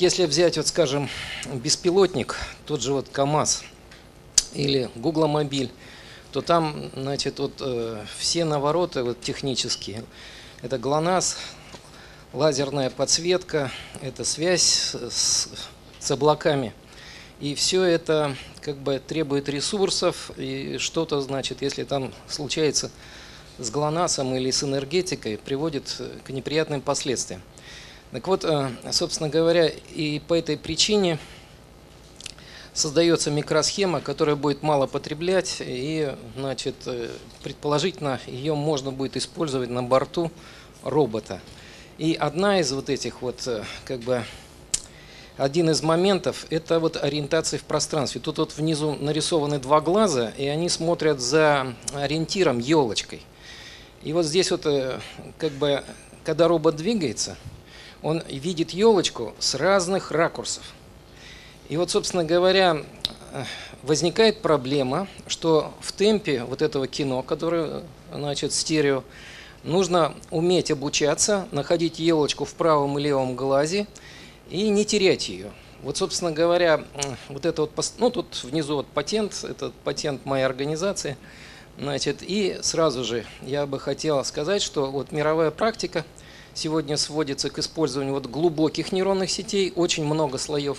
если взять, вот скажем, беспилотник, тот же вот КАМАЗ или Google Мобиль, то там, значит, вот э, все навороты вот технические, это ГЛОНАСС, лазерная подсветка, это связь с, с облаками. И все это как бы требует ресурсов, и что-то, значит, если там случается с ГЛОНАССом или с энергетикой, приводит к неприятным последствиям. Так вот, э, собственно говоря, и по этой причине создается микросхема, которая будет мало потреблять, и, значит, э, предположительно, ее можно будет использовать на борту робота. И одна из вот этих вот, э, как бы, один из моментов – это вот ориентация в пространстве. Тут вот внизу нарисованы два глаза, и они смотрят за ориентиром, елочкой. И вот здесь вот, как бы, когда робот двигается, он видит елочку с разных ракурсов. И вот, собственно говоря, возникает проблема, что в темпе вот этого кино, которое, значит, стерео, Нужно уметь обучаться, находить елочку в правом и левом глазе и не терять ее. Вот, собственно говоря, вот это вот, ну, тут внизу вот патент, это патент моей организации. Значит, и сразу же я бы хотел сказать, что вот мировая практика сегодня сводится к использованию вот глубоких нейронных сетей, очень много слоев.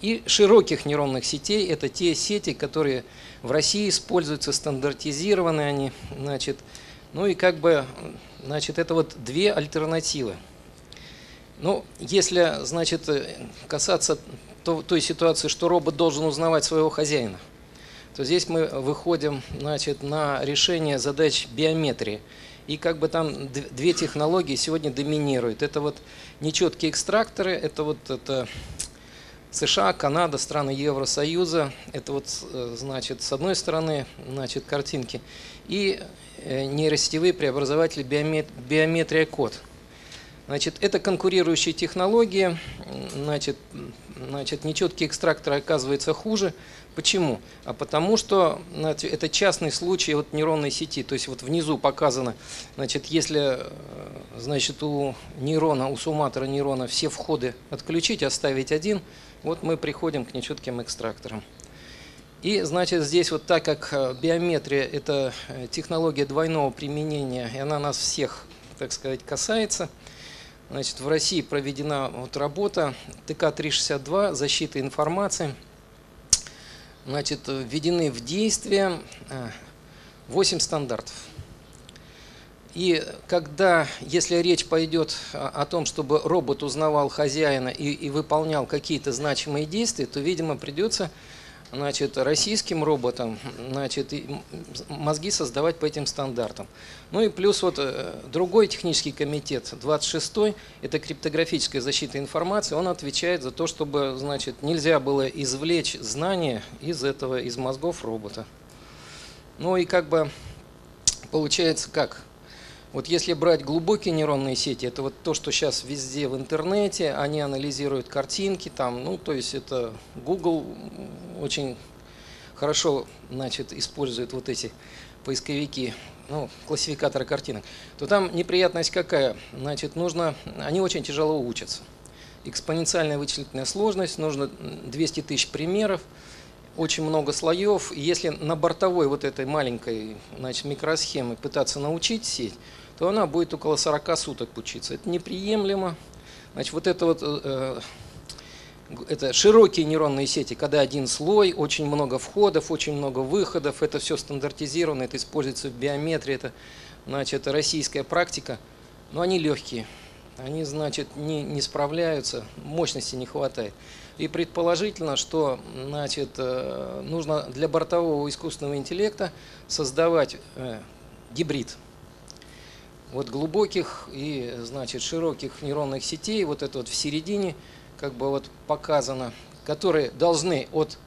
И широких нейронных сетей – это те сети, которые в России используются, стандартизированы они, значит, ну и как бы, значит, это вот две альтернативы. Ну, если, значит, касаться той ситуации, что робот должен узнавать своего хозяина, то здесь мы выходим, значит, на решение задач биометрии. И как бы там две технологии сегодня доминируют. Это вот нечеткие экстракторы, это вот это США, Канада, страны Евросоюза. Это вот, э, значит, с одной стороны, значит, картинки. И Э, нейросетевые преобразователи биометрия код. Значит, это конкурирующие технологии, значит, значит, нечеткие экстракторы оказываются хуже. Почему? А потому что значит, это частный случай вот нейронной сети. То есть вот внизу показано, значит, если э, значит, у нейрона, у сумматора нейрона все входы отключить, оставить один, вот мы приходим к нечетким экстракторам. И, значит, здесь вот так как э, биометрия – это э, технология двойного применения, и она нас всех, так сказать, касается, значит, в России проведена вот работа ТК-362 «Защита информации». Значит, введены в действие 8 э, стандартов. И когда, если речь пойдет о том, чтобы робот узнавал хозяина и, и выполнял какие-то значимые действия, то, видимо, придется значит, российским роботам значит, мозги создавать по этим стандартам. Ну и плюс вот э, другой технический комитет, 26-й, это криптографическая защита информации, он отвечает за то, чтобы значит, нельзя было извлечь знания из этого, из мозгов робота. Ну и как бы получается как? Вот если брать глубокие нейронные сети, это вот то, что сейчас везде в интернете, они анализируют картинки, там, ну, то есть это Google очень хорошо, значит, использует вот эти поисковики, ну, классификаторы картинок, то там неприятность какая? Значит, нужно, они очень тяжело учатся. Экспоненциальная вычислительная сложность, нужно 200 тысяч примеров, очень много слоев. если на бортовой вот этой маленькой значит, микросхемы пытаться научить сеть, то она будет около 40 суток учиться. Это неприемлемо. Значит, вот это вот э, это широкие нейронные сети, когда один слой, очень много входов, очень много выходов, это все стандартизировано, это используется в биометрии, это, значит, это российская практика, но они легкие, они, значит, не, не справляются, мощности не хватает. И предположительно, что значит, э, нужно для бортового искусственного интеллекта создавать э, гибрид вот глубоких и значит, широких нейронных сетей, вот это вот в середине, как бы вот показано, которые должны от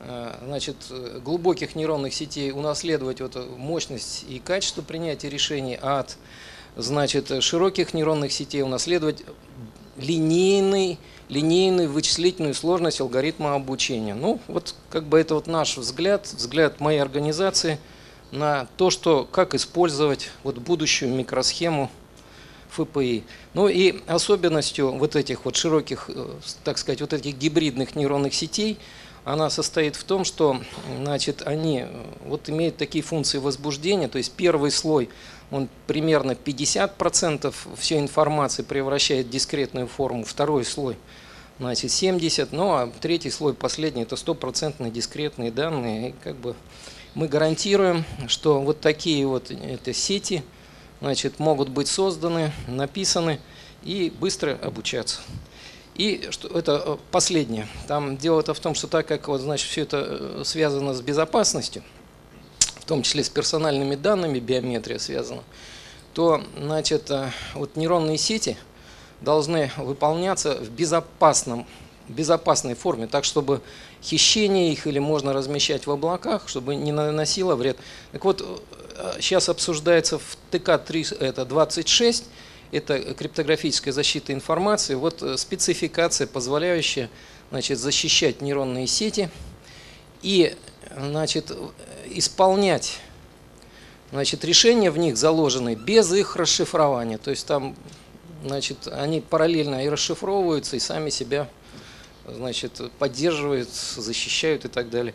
э, значит, глубоких нейронных сетей унаследовать вот мощность и качество принятия решений, а от значит, широких нейронных сетей унаследовать линейный, линейную вычислительную сложность алгоритма обучения. Ну, вот как бы это вот наш взгляд, взгляд моей организации – на то, что, как использовать вот будущую микросхему ФПИ. Ну и особенностью вот этих вот широких, э, так сказать, вот этих гибридных нейронных сетей, она состоит в том, что значит, они э, вот имеют такие функции возбуждения, то есть первый слой, он примерно 50% всей информации превращает в дискретную форму, второй слой – значит 70, ну а третий слой, последний, это стопроцентные дискретные данные. И как бы мы гарантируем, что вот такие вот это сети значит, могут быть созданы, написаны и быстро обучаться. И что это э, последнее. Там дело-то в том, что так как вот, значит, все это э, связано с безопасностью, в том числе с персональными данными, биометрия связана, то значит, э, вот нейронные сети – должны выполняться в безопасном, безопасной форме, так чтобы хищение их или можно размещать в облаках, чтобы не наносило вред. Так вот, сейчас обсуждается в ТК-3, это 26, это криптографическая защита информации, вот э, спецификация, позволяющая значит, защищать нейронные сети и значит, исполнять значит, решения в них заложены без их расшифрования. То есть там значит, они параллельно и расшифровываются, и сами себя значит, поддерживают, защищают и так далее.